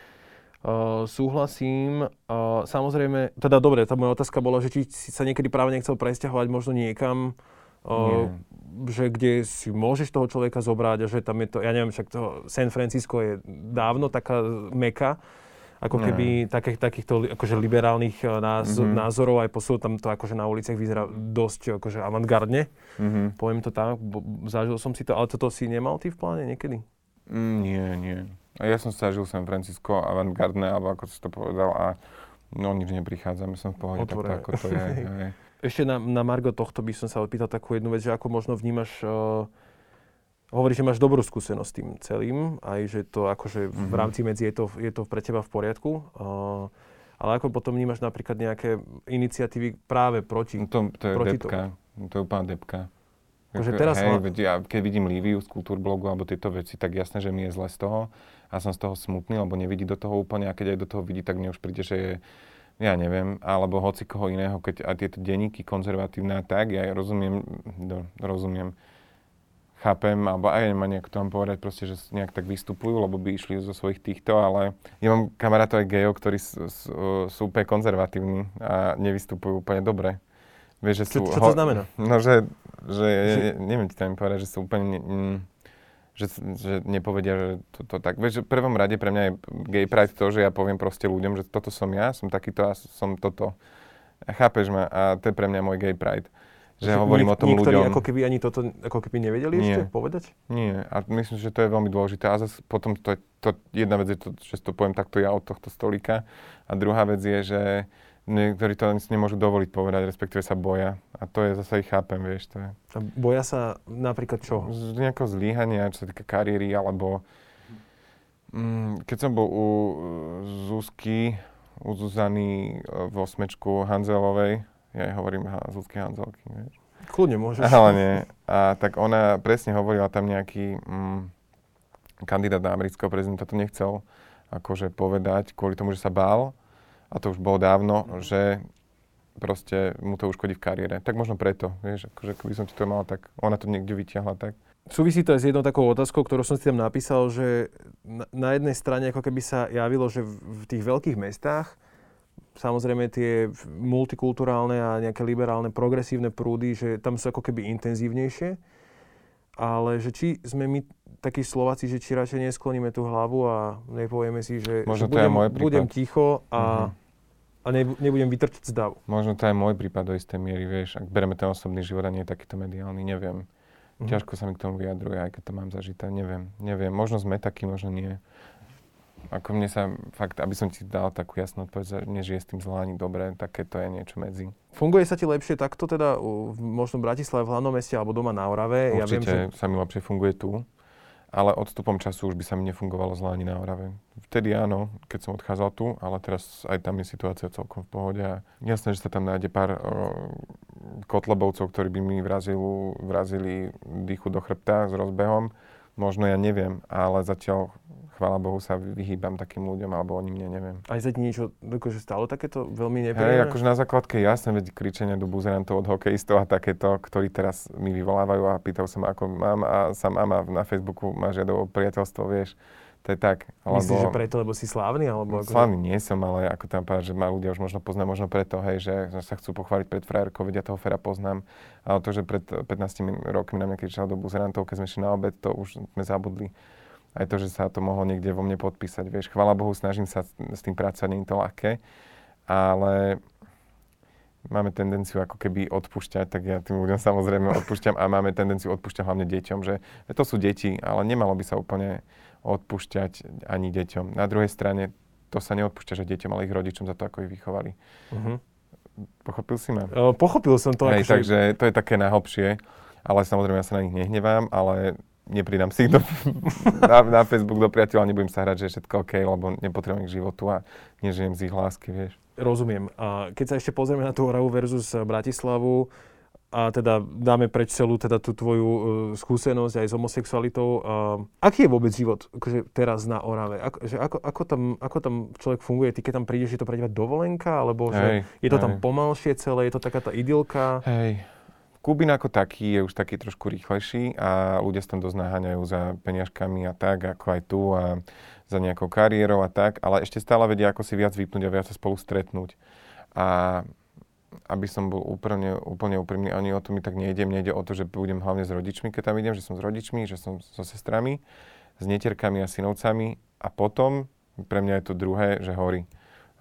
Uh, súhlasím. Uh, samozrejme, teda dobre, tá moja otázka bola, že či si sa niekedy práve nechcel presťahovať možno niekam, uh, že kde si môžeš toho človeka zobrať a že tam je to, ja neviem, však to San Francisco je dávno taká meka, ako keby takých, takýchto akože liberálnych eh, náz- mm-hmm. názorov, aj posúl tam to akože na uliciach vyzerá dosť akože avantgardne, mm-hmm. poviem to tak, bo, zažil som si to, ale toto si nemal ty v pláne niekedy? Mm, nie, nie. Ja som zažil San Francisco avantgardné, alebo ako si to povedal, a no nič neprichádza, my som v pohode, Otvorené. tak, ako to je. Ešte na, na Margo tohto by som sa odpýtal takú jednu vec, že ako možno vnímaš, uh, hovoríš, že máš dobrú skúsenosť s tým celým, aj že to akože mm-hmm. v mhm. rámci medzi je to, je to pre teba v poriadku. Uh, ale ako potom vnímaš napríklad nejaké iniciatívy práve proti no to, to je proti depka. Tomu? To je úplná depka. Akože teraz hej, veď ja, keď vidím Líviu z Kultúrblogu alebo tieto veci, tak jasné, že mi je zle z toho a som z toho smutný, lebo nevidí do toho úplne a keď aj do toho vidí, tak mne už príde, že je ja neviem, alebo hoci koho iného, keď a tieto denníky konzervatívne a tak, ja rozumiem, do, rozumiem, chápem, alebo aj nemá nejak to vám povedať, proste, že nejak tak vystupujú, lebo by išli zo svojich týchto, ale ja mám kamarátov aj gejov, ktorí sú, sú, sú úplne konzervatívni a nevystupujú úplne dobre. Vieš, že sú, čo, čo to znamená? No, že, že, že... Ja, neviem ti tam povedať, že sú úplne... Mm, že, že nepovedia, že to, to tak. Vieš, v prvom rade pre mňa je gay pride to, že ja poviem proste ľuďom, že toto som ja, som takýto a som toto. A chápeš ma? A to je pre mňa môj gay pride. že hovorím o tom ľuďom. ako keby ani toto ako keby nevedeli Nie. ešte povedať? Nie, a myslím, že to je veľmi dôležité. A zase potom to, to jedna vec je to, že to poviem takto ja od tohto stolíka. A druhá vec je, že niektorí to si nemôžu dovoliť povedať, respektíve sa boja. A to je zase ich chápem, vieš. To je A boja sa napríklad čo? z nejakého zlyhania, čo sa týka kariéry, alebo mm, keď som bol u Zuzky, u Zuzany e, v osmečku Hanzelovej, ja jej hovorím ha, Zuzky Hanzelky, vieš. Kľudne môžeš. Ale nie. A tak ona presne hovorila tam nejaký mm, kandidát na amerického prezidenta to nechcel akože povedať kvôli tomu, že sa bál. A to už bolo dávno, že proste mu to uškodí v kariére. Tak možno preto, vieš, akože keby som ti to mal, tak ona to niekde vyťahla tak. Súvisí to aj s jednou takou otázkou, ktorú som si tam napísal, že na, na jednej strane ako keby sa javilo, že v, v tých veľkých mestách samozrejme tie multikulturálne a nejaké liberálne, progresívne prúdy, že tam sú ako keby intenzívnejšie, ale že či sme my takí Slováci, že či radšej neskloníme tú hlavu a nepovieme si, že, Možno že to je budem, môj prípad. budem ticho a, Mhm. a ne, nebudem vytrčať z davu. Možno to je môj prípad do istej miery, vieš, ak bereme ten osobný život a nie je takýto mediálny, neviem. Mhm. Ťažko sa mi k tomu vyjadruje, aj keď to mám zažité, neviem, neviem. Možno sme takí, možno nie. Ako mne sa fakt, aby som ti dal takú jasnú odpoveď, že nežije s tým zlá ani dobre, také to je niečo medzi. Funguje sa ti lepšie takto teda možno v Bratislave, v hlavnom meste alebo doma na Orave? Ja viem, Určite že sa mi lepšie funguje tu, ale odstupom času už by sa mi nefungovalo zle ani na Orave. Vtedy áno, keď som odchádzal tu, ale teraz aj tam je situácia celkom v pohode. A jasné, že sa tam nájde pár o, kotlebovcov, ktorí by mi vrazili, vrazili dýchu do chrbta s rozbehom. Možno ja neviem, ale zatiaľ, chvála Bohu, sa vyhýbam takým ľuďom, alebo oni mne neviem. aj sa ti niečo akože stalo takéto veľmi Hej, nepríjemné? akože na základke jasné, veď kričenia do buzerantov od hokejistov a takéto, ktorí teraz mi vyvolávajú a pýtajú sa ma, ako mám a sa mama na Facebooku ma žiadalo priateľstvo, vieš. To je tak. Myslíš, že preto, lebo si slávny? Alebo akože... Slavný nie som, ale ako tam povedať, že ma ľudia už možno poznám, možno preto, hej, že, sa chcú pochváliť pred frajerkou, vedia toho fera poznám. Ale to, že pred 15 rokmi na mňa kričal do buzerantov, keď sme šli na obed, to už sme zabudli. Aj to, že sa to mohlo niekde vo mne podpísať, vieš. Chvála Bohu, snažím sa s- s tým pracovať, nie je to ľahké. Ale máme tendenciu ako keby odpúšťať, tak ja tým ľuďom samozrejme odpúšťam a máme tendenciu odpúšťať hlavne deťom, že to sú deti, ale nemalo by sa úplne odpúšťať ani deťom. Na druhej strane to sa neodpúšťa, že deťom, ale ich rodičom za to, ako ich vychovali. Uh-huh. Pochopil si ma? Uh, pochopil som to. Hej, akože... takže to je také najhlbšie, ale samozrejme ja sa na nich nehnevám, ale nepridám si ich do, na, na Facebook do priateľa, nebudem sa hrať, že je všetko OK, lebo nepotrebujem ich životu a nežijem z ich lásky, vieš. Rozumiem. A keď sa ešte pozrieme na tú Oravu versus Bratislavu, a teda dáme preč celú teda tú tvoju uh, skúsenosť aj s homosexualitou. Uh, aký je vôbec život akože teraz na Orave? Ako, že ako, ako, tam, ako tam človek funguje? Ty keď tam prídeš, je to pre teba dovolenka? Alebo že Hej, je to tam hej. pomalšie celé? Je to taká tá idylka? Hej. Kubín ako taký je už taký trošku rýchlejší a ľudia sa tam dosť naháňajú za peniažkami a tak, ako aj tu a za nejakou kariérou a tak, ale ešte stále vedia, ako si viac vypnúť a viac sa spolu stretnúť. A aby som bol úplne, úplne úprimný, ani o to mi tak nejdem. Nejde o to, že budem hlavne s rodičmi, keď tam idem, že som s rodičmi, že som so sestrami, s netierkami a synovcami a potom pre mňa je to druhé, že hory.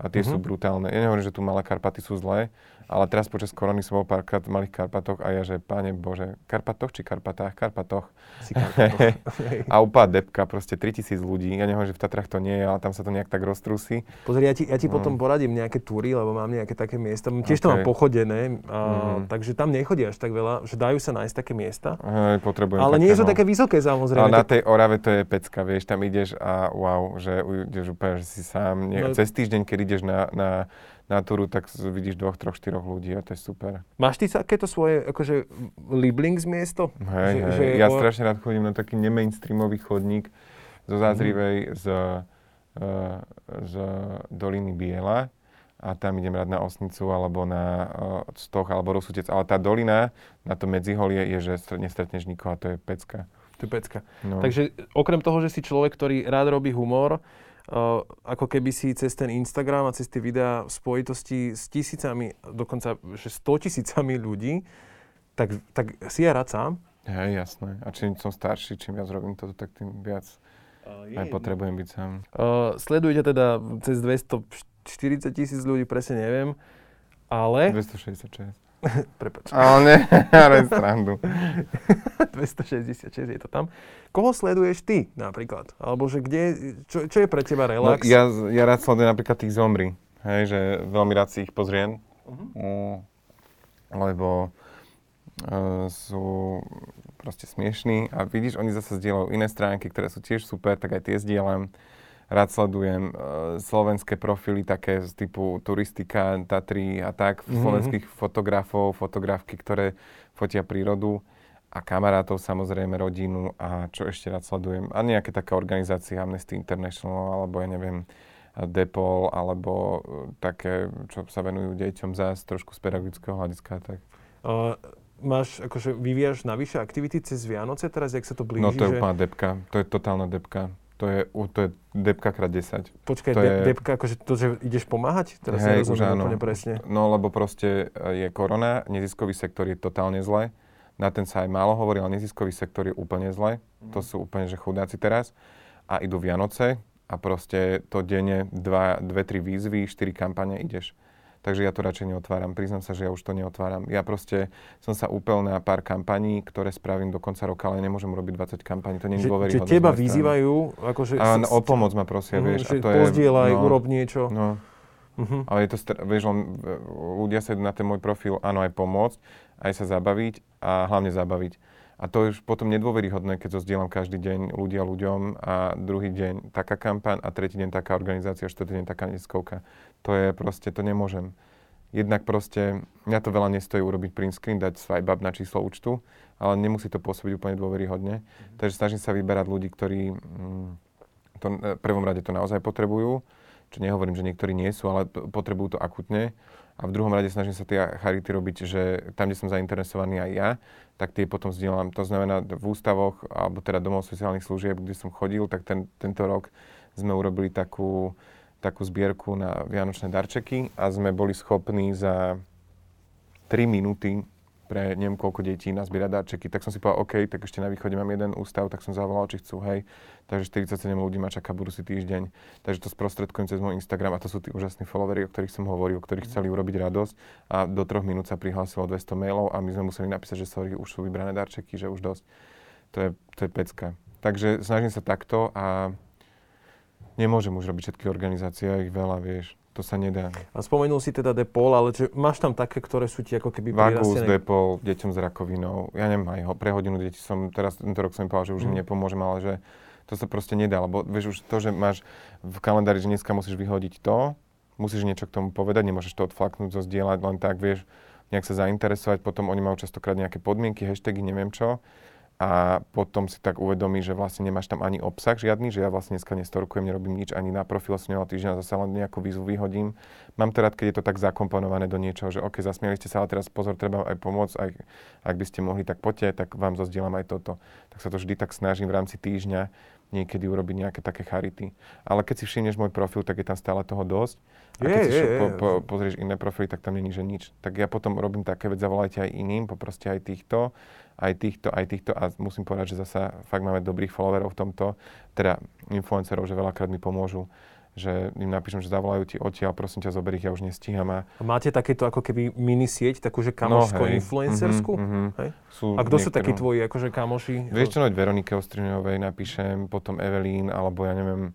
A tie Mhm. sú brutálne. Ja nehovorím, že tu malé Karpaty sú zlé, ale teraz počas korony som bol párkrát v malých Karpatoch a ja, že páne Bože, Karpatoch či Karpatách? Karpatoch. Si Karpatoch. A úplná depka, proste 3000 ľudí. Ja nehovorím, že v Tatrách to nie je, ale tam sa to nejak tak roztrúsi. Pozri, ja ti, ja ti No. potom poradím nejaké túry, lebo mám nejaké také miesta. Tiež to mám pochodené, a, Mhm. takže tam nechodí až tak veľa, že dajú sa nájsť také miesta. Hej, potrebujem Ale nie sú také, také no. vysoké samozrejme. Ale na tej Orave to je pecka, vieš, tam ideš a wow, že ideš úplne, že si sám. Nie, No- Cez týždeň, keď ideš na, na, na túru, tak vidíš dvoch, troch, štyroch ľudí a to je super. Máš ty takéto svoje akože Lieblings miesto? Hej, Že- hej. že ja o- strašne rád chodím na taký nemainstreamový chodník zo Zázrivej z, e, z doliny Biela a tam idem rád na Osnicu alebo na uh, Stoch alebo Rosutec. Ale tá dolina na to medziholie je, že str- nestretneš nikoho a to je pecka. To je pecka. No. Takže okrem toho, že si človek, ktorý rád robí humor, ako keby si cez ten Instagram a cez tie videá v spojitosti s tisícami, dokonca že 100 tisícami ľudí, tak, tak si ja rád sám. Hej, jasné. A čím som starší, čím viac robím toto, tak tým viac aj potrebujem byť sám. Uh, sledujete teda cez 240 tisíc ľudí, presne neviem, ale... 266. Prepač. Ale ne, ale srandu. 266 je to tam. Koho sleduješ ty napríklad? Alebo že kde, čo, čo je pre teba No, relax? ja, ja rád sledujem napríklad tých zomri. Hej, že veľmi rád si ich pozriem. Mm, lebo uh, sú proste smiešní a vidíš, oni zase zdieľajú iné stránky, ktoré sú tiež super, tak aj tie zdieľam. Rád sledujem uh, slovenské profily také z typu turistika, Tatry a tak, Mhm. slovenských fotografov, fotografky, ktoré fotia prírodu a kamarátov samozrejme, rodinu a čo ešte rád sledujem. A nejaké také organizácie Amnesty International alebo ja neviem, Depol alebo uh, také, čo sa venujú deťom zás trošku z pedagogického hľadiska. Tak. Uh, máš, akože vyvíjaš navyše aktivity cez Vianoce teraz, jak sa to blíži? No to je že... úplná depka, to je totálna depka. To je, to je depka krát 10. Počkaj, to de- je- depka, akože to, že ideš pomáhať? Teraz Hej, už nerozumiem úplne presne. No lebo proste e, je korona, neziskový sektor je totálne zle. Na ten sa aj málo hovorí, ale neziskový sektor je úplne zle. To sú úplne že chudáci teraz. A idú Vianoce a proste to denne dva, dve, tri výzvy, štyri kampane ideš. Takže ja to radšej neotváram. Priznám sa, že ja už to neotváram. Ja proste som sa upel na pár kampaní, ktoré spravím do konca roka, ale nemôžem robiť 20 kampaní. To nie je Že, že dôveryhodné. teba vyzývajú, akože... A s- o pomoc ma prosia, Mhm, vieš. a to je, pozdieľaj, no, urob niečo. No, Mhm. ale je to, str- vieš, len, e, ľudia sa idú na ten môj profil, áno, aj pomôcť, aj sa zabaviť a hlavne zabaviť. A to je už potom nedôveryhodné, keď to zdieľam každý deň ľudia ľuďom a druhý deň taká kampaň a tretí deň taká organizácia, štvrtý deň taká neziskovka. To je proste, to nemôžem. Jednak proste, mňa to veľa nestojí urobiť print screen, dať swipe up na číslo účtu, ale nemusí to pôsobiť úplne dôveryhodne. Takže snažím sa vyberať ľudí, ktorí mm, to, v prvom rade to naozaj potrebujú, čo nehovorím, že niektorí nie sú, ale potrebujú to akutne. A v druhom rade snažím sa tie charity robiť, že tam, kde som zainteresovaný aj ja, tak tie potom zdieľam. To znamená v ústavoch, alebo teda domov sociálnych služieb, kde som chodil, tak ten, tento rok sme urobili takú, takú zbierku na vianočné darčeky a sme boli schopní za 3 minúty pre neviem koľko detí nazbierať darčeky. Tak som si povedal, OK, tak ešte na východe mám jeden ústav, tak som zavolal, či chcú, hej. Takže 47 ľudí ma čaká budúci týždeň. Takže to sprostredkujem cez môj Instagram a to sú tí úžasní followery, o ktorých som hovoril, ktorí chceli urobiť radosť a do troch minút sa prihlásilo 200 mailov a my sme museli napísať, že sorry, už sú vybrané darčeky, že už dosť. To je, to je pecka. Takže snažím sa takto a nemôžem už robiť všetky organizácie, a ich veľa, vieš. To sa nedá. A spomenul si teda Depol, ale že máš tam také, ktoré sú ti ako keby Vagus, prirastené. Depol, deťom s rakovinou. Ja neviem, aj ho, pre hodinu detí som, teraz tento rok som im povedal, že už im Mhm. nepomôžem, ale že to sa proste nedá, lebo vieš už to, že máš v kalendári, že dneska musíš vyhodiť to, musíš niečo k tomu povedať, nemôžeš to odflaknúť, zozdieľať len tak, vieš, nejak sa zainteresovať, potom oni majú častokrát nejaké podmienky, hashtagy, neviem čo. A potom si tak uvedomí, že vlastne nemáš tam ani obsah žiadny, že ja vlastne dneska nestorkujem, nerobím nič, ani na profil som nemal týždeň a zase len nejakú výzvu vyhodím. Mám to rád, keď je to tak zakomponované do niečoho, že OK, zasmieli ste sa, ale teraz pozor, treba aj pomôcť, aj, ak by ste mohli, tak poďte, tak vám zozdielam aj toto. Tak sa to vždy tak snažím v rámci týždňa niekedy urobiť nejaké také charity. Ale keď si všimneš môj profil, tak je tam stále toho dosť. A keď Je, si je, po, po, pozrieš iné profily, tak tam není, že nič. Tak ja potom robím také veci, zavolajte aj iným, poproste aj týchto, aj týchto, aj týchto a musím povedať, že zasa fakt máme dobrých followerov v tomto, teda influencerov, že veľakrát mi pomôžu že im napíšem, že zavolajú ti odtiaľ, prosím ťa, zober ich, ja už nestíham a máte takéto ako keby mini sieť, takú že No, kamoško-influencerskú? mhm. Hej? sú A kto sú niektoré- takí tvoji akože kamoši? Vieš čo, no, Veronike Ostriňovej napíšem, potom Evelyn, alebo ja neviem,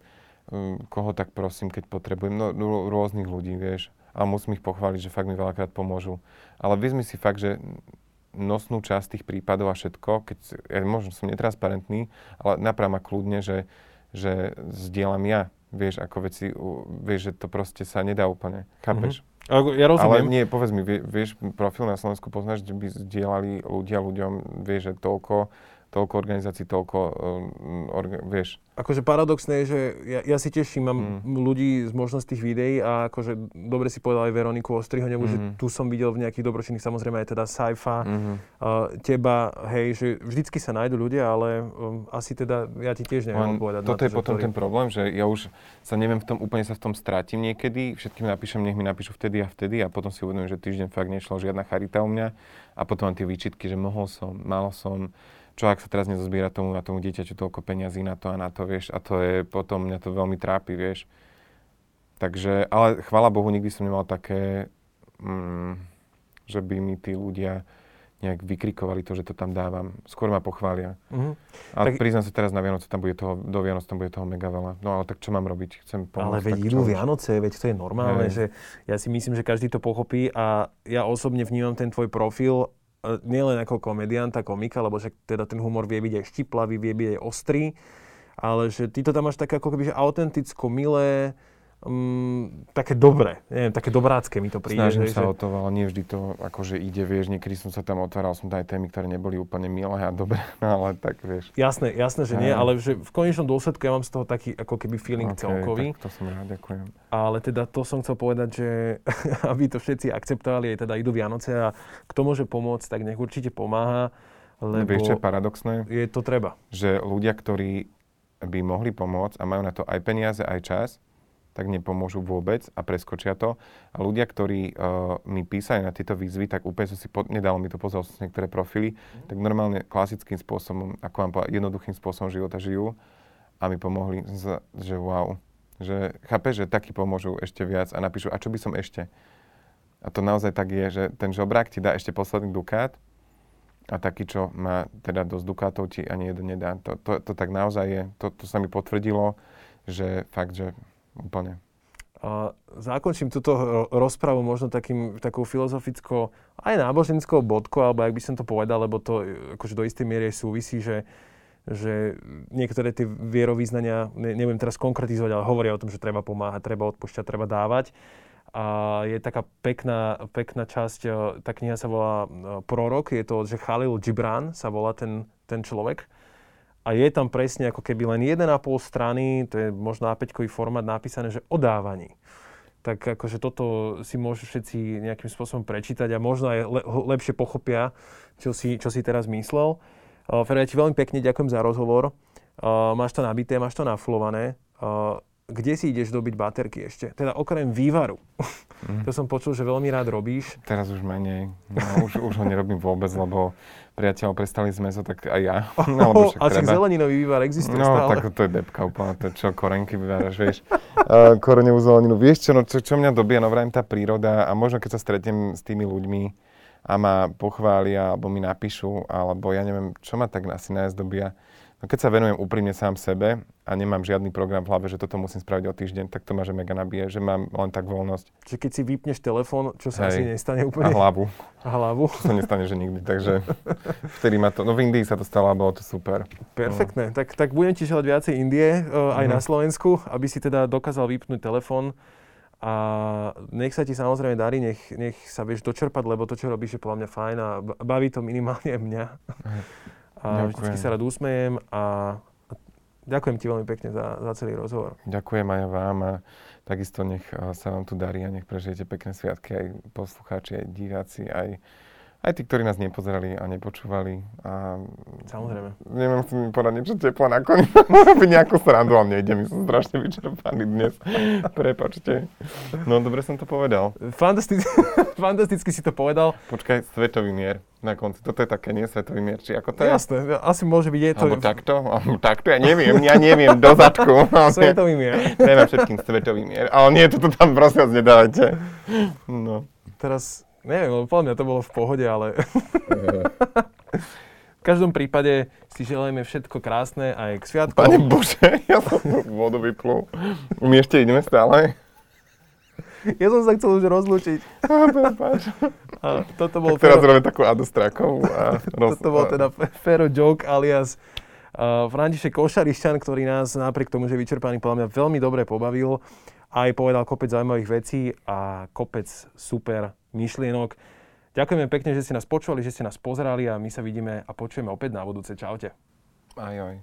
um, koho tak prosím, keď potrebujem, no rô- rôznych ľudí, vieš. A musím ich pochváliť, že fakt mi veľakrát pomôžu. Ale vezmi si fakt, že nosnú časť tých prípadov a všetko, keď, ja možno som netransparentný, ale naprám ma kľudne, že, že zdieľam ja, vieš, ako veci, vieš, že to proste sa nedá úplne, chápeš? Ako- Ja Ale rozumiem. nie, povedz mi, vie- vieš, profil na Slovensku poznáš, že by zdieľali ľudia ľuďom, vieš, že toľko, toľko organizácií, toľko, um, orga, vieš. Akože paradoxné je, že ja, ja si teším, mám Mm. ľudí z možnosť tých videí a akože dobre si povedal aj Veroniku Ostrihoňovú, že Mhm. tu som videl v nejakých dobročinných, samozrejme aj teda Saifa, Mhm. uh, teba, hej, že vždycky sa nájdú ľudia, ale um, asi teda ja ti tiež neviem na toto to, je potom ktorý. ten problém, že ja už sa neviem v tom, úplne sa v tom strátim niekedy, všetkým napíšem, nech mi napíšu vtedy a vtedy a potom si uvedomím, že týždeň fakt nešla žiadna charita u mňa a potom mám tie výčitky, že mohol som, mal som, čo ak sa teraz nezozbiera tomu, na tomu dieťaťu toľko peňazí na to a na to, vieš, a to je, potom mňa to veľmi trápi, vieš. Takže, ale chvála Bohu, nikdy som nemal také, mm, že by mi tí ľudia nejak vykrikovali to, že to tam dávam. Skôr ma pochvália. Mm-hmm. Ale tak... priznám sa teraz na Vianoce, tam bude toho, do Vianoc tam bude toho mega veľa. No ale tak čo mám robiť? Chcem pomôcť. Ale veď idú Vianoce, veď to je normálne, že ja si myslím, že každý to pochopí a ja osobne vnímam ten tvoj profil nielen ako komedianta, komika, lebo že teda ten humor vie byť aj štiplavý, vie byť aj ostrý, ale že ty to tam máš také ako keby, že autenticko, milé, um, také dobré, neviem, také dobrácké mi to príde. Snažím že, sa že... o to, ale nie vždy to akože ide, vieš, niekedy som sa tam otváral, som tam aj témy, ktoré neboli úplne milé a dobré, ale tak vieš. Jasné, jasné, že nie, ale že v konečnom dôsledku ja mám z toho taký ako keby feeling okay, celkový. Tak to som rád, ďakujem. Ale teda to som chcel povedať, že aby to všetci akceptovali, aj teda idú Vianoce a kto môže pomôcť, tak nech určite pomáha. Lebo Vieš, čo je paradoxné? Je to treba. Že ľudia, ktorí by mohli pomôcť a majú na to aj peniaze, aj čas, tak nepomôžu vôbec a preskočia to. A ľudia, ktorí uh, mi písali na tieto výzvy, tak úplne som si, po, nedalo mi to pozrel som si niektoré profily, mm. tak normálne klasickým spôsobom, ako vám povedal, jednoduchým spôsobom života žijú a mi pomohli, z, že wow. Že chápe, že takí pomôžu ešte viac a napíšu, a čo by som ešte? A to naozaj tak je, že ten žobrák ti dá ešte posledný dukát a taký, čo má teda dosť dukátov, ti ani jeden nedá. To, to, to tak naozaj je. To, to sa mi potvrdilo, že fakt, že Úplne. A zakončím túto rozpravu možno takým, takou filozofickou, aj náboženskou bodkou, alebo ak by som to povedal, lebo to akože do istej miery súvisí, že, že niektoré tie vierovýznania, ne, neviem teraz konkretizovať, ale hovoria o tom, že treba pomáhať, treba odpúšťať, treba dávať. A je taká pekná, pekná časť, e, tá kniha sa volá e, Prorok, je to, že Khalil Gibran sa volá ten, ten človek a je tam presne ako keby len 1,5 strany, to je možno A5 formát napísané, že o dávaní. Tak akože toto si môžu všetci nejakým spôsobom prečítať a možno aj le- lepšie pochopia, čo si, čo si teraz myslel. Uh, Fero, ja ti veľmi pekne ďakujem za rozhovor. Uh, máš to nabité, máš to nafulované. Uh, kde si ideš dobiť baterky ešte? Teda okrem vývaru. Mm. To som počul, že veľmi rád robíš. Teraz už menej. No, už, už ho nerobím vôbec, lebo priateľ prestali s meso, tak aj ja. No, lebo však a však zeleninový vývar existuje no, stále. tak to je depka úplne, to čo, korenky vyváraš, vieš. Uh, korenevú zeleninu. Vieš čo, no, čo, čo mňa dobia, no vrajím tá príroda a možno keď sa stretnem s tými ľuďmi a ma pochvália, alebo mi napíšu, alebo ja neviem, čo ma tak asi najviac dobia, No keď sa venujem úprimne sám sebe a nemám žiadny program v hlave, že toto musím spraviť o týždeň, tak to ma že mega nabije, že mám len tak voľnosť. Čiže keď si vypneš telefón, čo sa Hej. asi nestane úplne? A hlavu. A hlavu. To nestane, že nikdy. Takže vtedy ma to, no v Indii sa to stalo a bolo to super. Perfektné. No. Tak, tak budem ti želať viacej Indie, uh, aj mm-hmm. na Slovensku, aby si teda dokázal vypnúť telefón. A nech sa ti samozrejme darí, nech, nech sa vieš dočerpať, lebo to, čo robíš, je podľa mňa fajn a baví to minimálne mňa. A Ďakujem. vždy sa rád usmejem a ďakujem ti veľmi pekne za, za celý rozhovor. Ďakujem aj vám a takisto nech sa vám tu darí a nech prežijete pekné sviatky aj poslucháči, aj diváci, aj aj tí, ktorí nás nepozerali a nepočúvali. A Samozrejme. Neviem si mi povedať niečo teplo nakoniec. Robiť nejakú srandu, ale nejde, my som strašne vyčerpaný dnes. Prepačte. No, dobre som to povedal. Fantasticky, fantasticky si to povedal. Počkaj, svetový mier na konci. Toto je také nie svetový mier, či ako to je? Jasné, asi môže byť, je to... Alebo takto, alebo takto, ja neviem, ja neviem, do zadku. svetový mier. Neviem všetkým svetový mier, ale nie, toto tam prosím vás nedávajte. No. Teraz Neviem, lebo podľa mňa to bolo v pohode, ale... v každom prípade si želajme všetko krásne aj k sviatku. Pane Bože, ja som vodu vyplul. My ešte ideme stále. Ja som sa chcel už rozlúčiť. A toto bol tak teraz Fero... robíme takú adostrákovú. A roz... Toto bol teda Fero Joke alias uh, František Košarišťan, ktorý nás napriek tomu, že vyčerpaný, podľa mňa veľmi dobre pobavil. Aj povedal kopec zaujímavých vecí a kopec super myšlienok. Ďakujeme pekne, že ste nás počúvali, že ste nás pozerali a my sa vidíme a počujeme opäť na budúce. Čaute. Aj, aj.